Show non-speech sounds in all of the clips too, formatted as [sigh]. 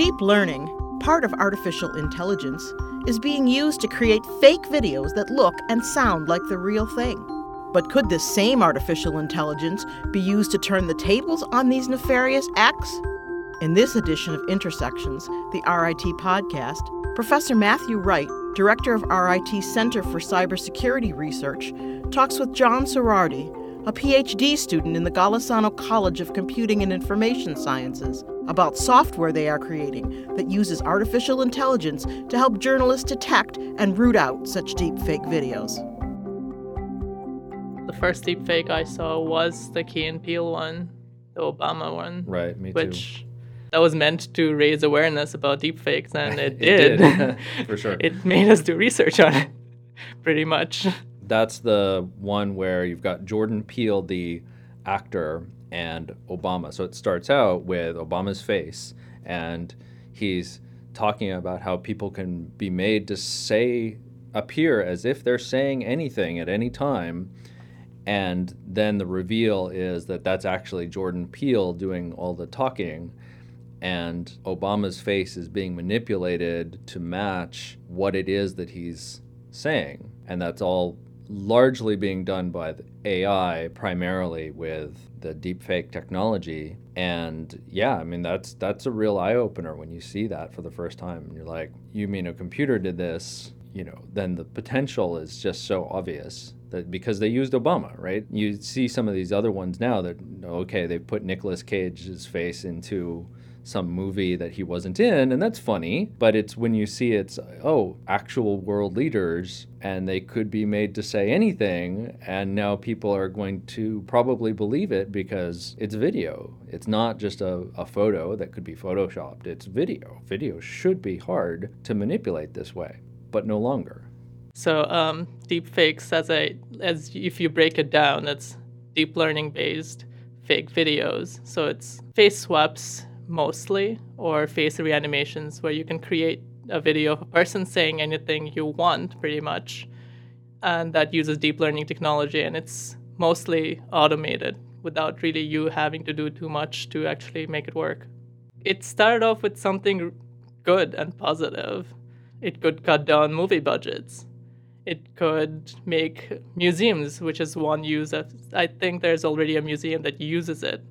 Deep learning, part of artificial intelligence, is being used to create fake videos that look and sound like the real thing. But could this same artificial intelligence be used to turn the tables on these nefarious acts? In this edition of Intersections, the RIT podcast, Professor Matthew Wright, director of RIT Center for Cybersecurity Research, talks with John Sohrawardi, a PhD student in the Golisano College of Computing and Information Sciences, about software they are creating that uses artificial intelligence to help journalists detect and root out such deepfake videos. The first deepfake I saw was the Key and Peele one, the Obama one. Right, me too. which that was meant to raise awareness about deepfakes, and [laughs] it, It did. did, [laughs] for sure. it made us do research on it, [laughs] pretty much. That's the one where you've got Jordan Peele, the actor, and Obama. So it starts out with Obama's face, and he's talking about how people can be made to say, appear as if they're saying anything at any time. And then the reveal is that that's actually Jordan Peele doing all the talking. And Obama's face is being manipulated to match what it is that he's saying. And that's all largely being done by AI, primarily with the deepfake technology. And yeah, I mean that's that's a real eye opener when you see that for the first time. And you're like, you mean a computer did this? You know, then the potential is just so obvious that because they used Obama, right? You see some of these other ones now that okay, they put Nicolas Cage's face into some movie that he wasn't in, and that's funny. But it's when you see it's, oh, actual world leaders, and they could be made to say anything, and now people are going to probably believe it because it's video. It's not just a, a photo that could be photoshopped, it's video. Video should be hard to manipulate this way, but no longer. So um, deepfakes, as a as if you break it down, it's deep learning based fake videos. So it's face swaps mostly, or face reanimations, where you can create a video of a person saying anything you want, pretty much, and that uses deep learning technology, and it's mostly automated without really you having to do too much to actually make it work. It started off with something good and positive. It could cut down movie budgets it could make museums, which is one use of. I think there's already a museum that uses it.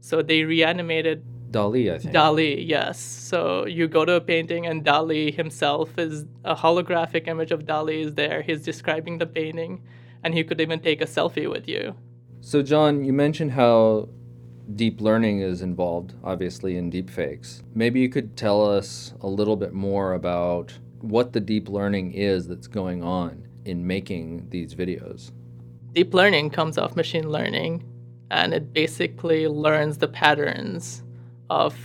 So they reanimated Dali, I think. Dali, yes. So you go to a painting, and Dali himself is a holographic image of Dali is there. He's describing the painting, and he could even take a selfie with you. So, John, you mentioned how deep learning is involved, obviously, in deepfakes. Maybe you could tell us a little bit more about what the deep learning is that's going on in making these videos. Deep learning comes off machine learning, and it basically learns the patterns of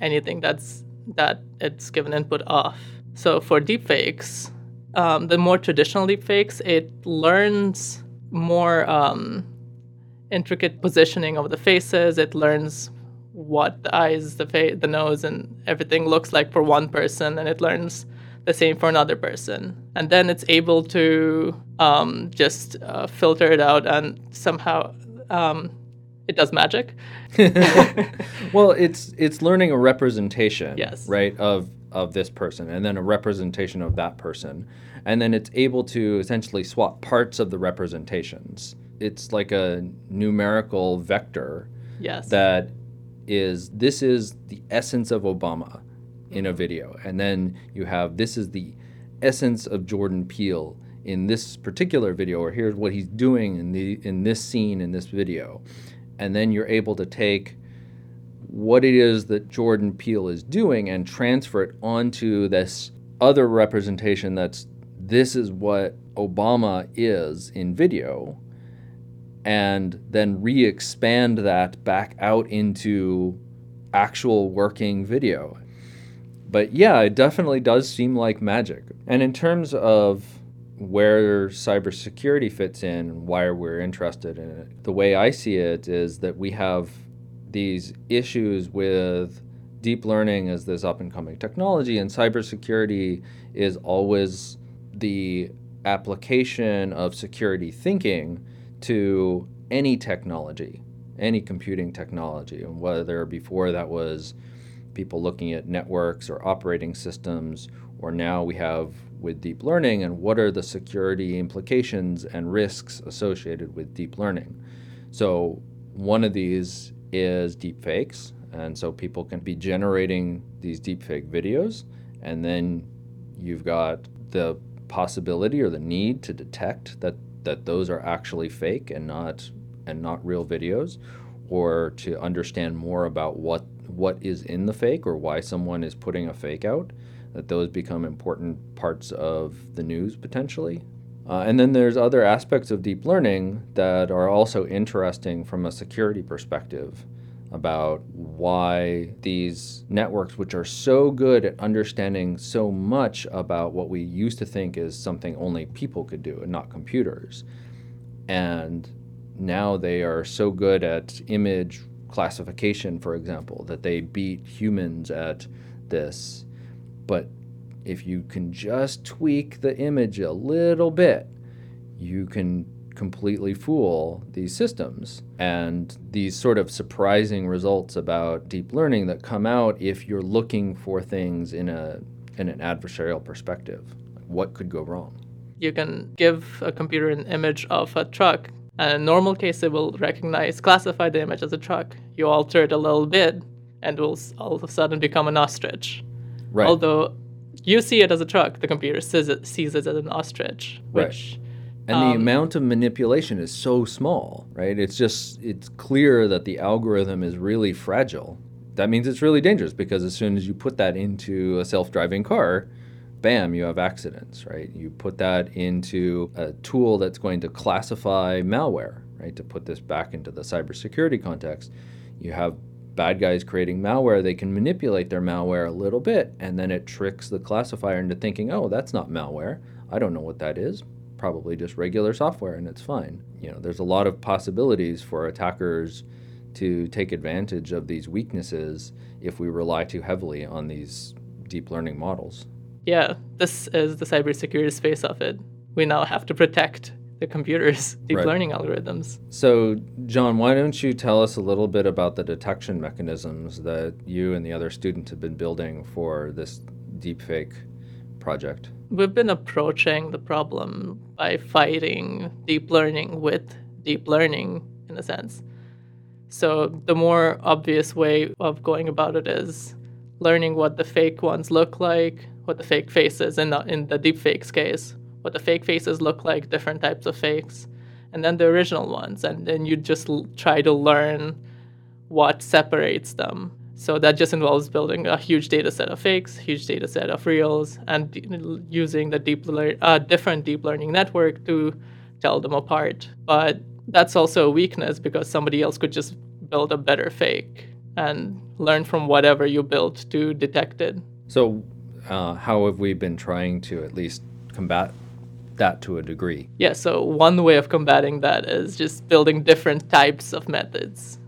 anything that's that it's given input off. So for deepfakes, um, the more traditional deepfakes, it learns more um, intricate positioning of the faces. It learns what the eyes, the face, the nose, and everything looks like for one person, and it learns the same for another person. And then it's able to um, just uh, filter it out and somehow um, it does magic. [laughs] well, it's it's learning a representation, yes. right, of of this person, and then a representation of that person, and then it's able to essentially swap parts of the representations. It's like a numerical vector. Yes. That is this is the essence of Obama in a video, and then you have this is the essence of Jordan Peele in this particular video, or here's what he's doing in the in this scene in this video, and then you're able to take what it is that Jordan Peele is doing and transfer it onto this other representation that's this is what Obama is in video and then re-expand that back out into actual working video. But yeah, it definitely does seem like magic. And in terms of where cybersecurity fits in and why we're interested in it, the way I see it is that we have these issues with deep learning as this up and coming technology, and cybersecurity is always the application of security thinking to any technology, any computing technology, and whether before that was people looking at networks or operating systems, or now we have with deep learning and what are the security implications and risks associated with deep learning. So, one of these is deepfakes, and so people can be generating these deepfake videos, and then you've got the possibility or the need to detect that, that those are actually fake and not and not real videos, or to understand more about what what is in the fake or why someone is putting a fake out, that those become important parts of the news potentially. Uh, and then there's other aspects of deep learning that are also interesting from a security perspective about why these networks, which are so good at understanding so much about what we used to think is something only people could do and not computers, and now they are so good at image classification, for example, that they beat humans at this. But if you can just tweak the image a little bit, you can completely fool these systems. And these sort of surprising results about deep learning that come out if you're looking for things in a in an adversarial perspective. What could go wrong? You can give a computer an image of a truck and in normal case, it will recognize, classify the image as a truck. You alter it a little bit, and it will all of a sudden become an ostrich. Right. Although you see it as a truck, the computer sees it, sees it as an ostrich, which. Right. And the um, amount of manipulation is so small, right? It's just, it's clear that the algorithm is really fragile. That means it's really dangerous because as soon as you put that into a self driving car, bam, you have accidents, right? You put that into a tool that's going to classify malware, right? To put this back into the cybersecurity context, you have bad guys creating malware. They can manipulate their malware a little bit, and then it tricks the classifier into thinking, oh, that's not malware. I don't know what that is. Probably just regular software, and it's fine. You know, there's a lot of possibilities for attackers to take advantage of these weaknesses if we rely too heavily on these deep learning models yeah, this is the cybersecurity space of it. We now have to protect the computer's [laughs] deep right. learning algorithms. So, John, why don't you tell us a little bit about the detection mechanisms that you and the other students have been building for this deepfake project? We've been approaching the problem by fighting deep learning with deep learning, in a sense. So, the more obvious way of going about it is learning what the fake ones look like, what the fake faces in the, in the deepfakes case, what the fake faces look like, different types of fakes, and then the original ones, and then you just l- try to learn what separates them. So that just involves building a huge data set of fakes, huge data set of reals, and d- using the deep le- uh, different deep learning network to tell them apart. But that's also a weakness because somebody else could just build a better fake and learn from whatever you built to detect it. So uh, how have we been trying to at least combat that to a degree? Yeah, so one way of combating that is just building different types of methods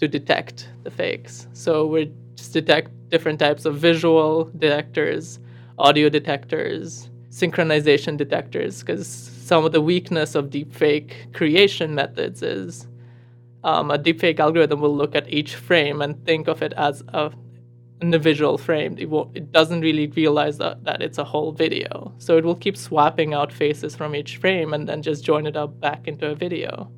to detect the fakes. So we just detect different types of visual detectors, audio detectors, synchronization detectors, because some of the weakness of deepfake creation methods is um, a deepfake algorithm will look at each frame and think of it as a individual frame. It, it doesn't really realize that, that it's a whole video. So it will keep swapping out faces from each frame and then just join it up back into a video.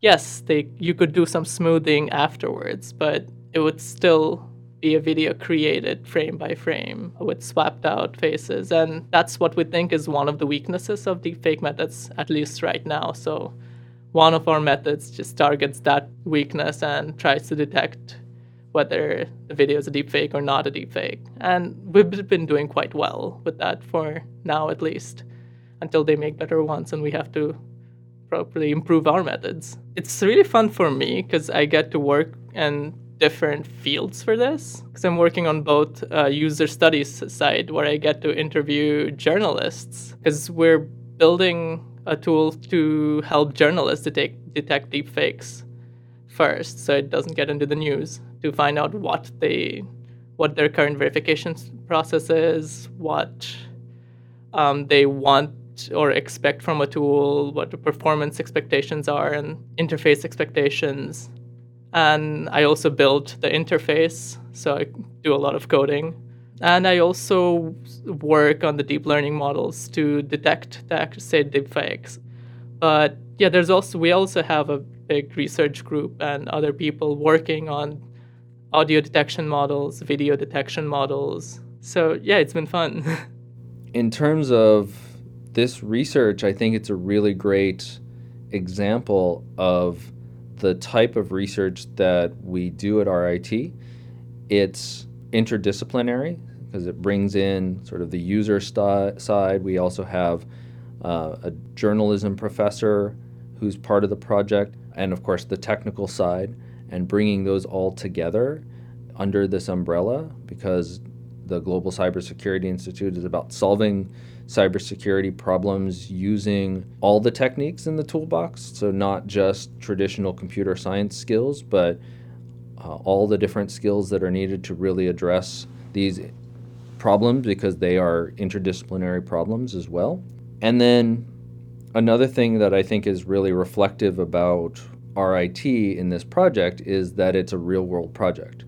Yes, they you could do some smoothing afterwards, but it would still be a video created frame by frame with swapped out faces. And that's what we think is one of the weaknesses of deepfake methods, at least right now. So one of our methods just targets that weakness and tries to detect whether the video is a deepfake or not a deepfake. And we've been doing quite well with that for now, at least, until they make better ones and we have to properly improve our methods. It's really fun for me because I get to work in different fields for this because I'm working on both uh, user studies side where I get to interview journalists because we're building a tool to help journalists detect, detect deepfakes first so it doesn't get into the news to find out what they what their current verification process is, what um, they want or expect from a tool, what the performance expectations are, and interface expectations. And I also built the interface, so I do a lot of coding. And I also work on the deep learning models to detect the say deepfakes. But yeah, there's also we also have a big research group and other people working on audio detection models, video detection models. So yeah, it's been fun. [laughs] In terms of this research, I think it's a really great example of the type of research that we do at RIT. It's interdisciplinary because it brings in sort of the user st- side. We also have uh, a journalism professor who's part of the project, and of course the technical side, and bringing those all together under this umbrella because the Global Cybersecurity Institute is about solving cybersecurity problems using all the techniques in the toolbox. So, not just traditional computer science skills, but uh, all the different skills that are needed to really address these problems because they are interdisciplinary problems as well. And then another thing that I think is really reflective about RIT in this project is that it's a real world project.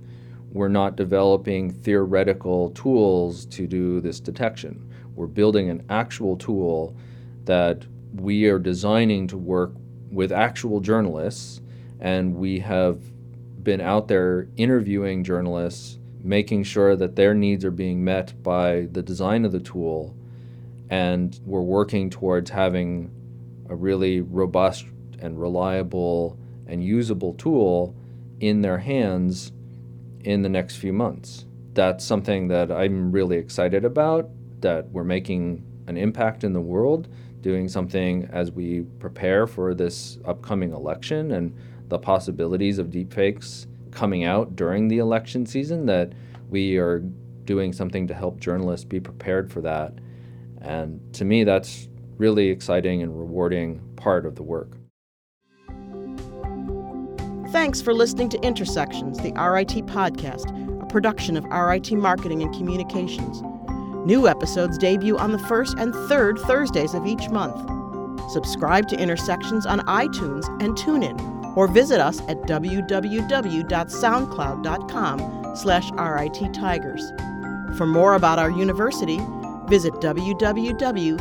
We're not developing theoretical tools to do this detection. We're building an actual tool that we are designing to work with actual journalists, and we have been out there interviewing journalists, making sure that their needs are being met by the design of the tool, and we're working towards having a really robust and reliable and usable tool in their hands in the next few months. That's something that I'm really excited about, that we're making an impact in the world, doing something as we prepare for this upcoming election and the possibilities of deepfakes coming out during the election season, that we are doing something to help journalists be prepared for that. And to me, that's really exciting and rewarding part of the work. Thanks for listening to Intersections, the RIT podcast, a production of RIT Marketing and Communications. New episodes debut on the first and third Thursdays of each month. Subscribe to Intersections on iTunes and tune in, or visit us at www.soundcloud.com slash rittigers. For more about our university, visit www.rit.edu.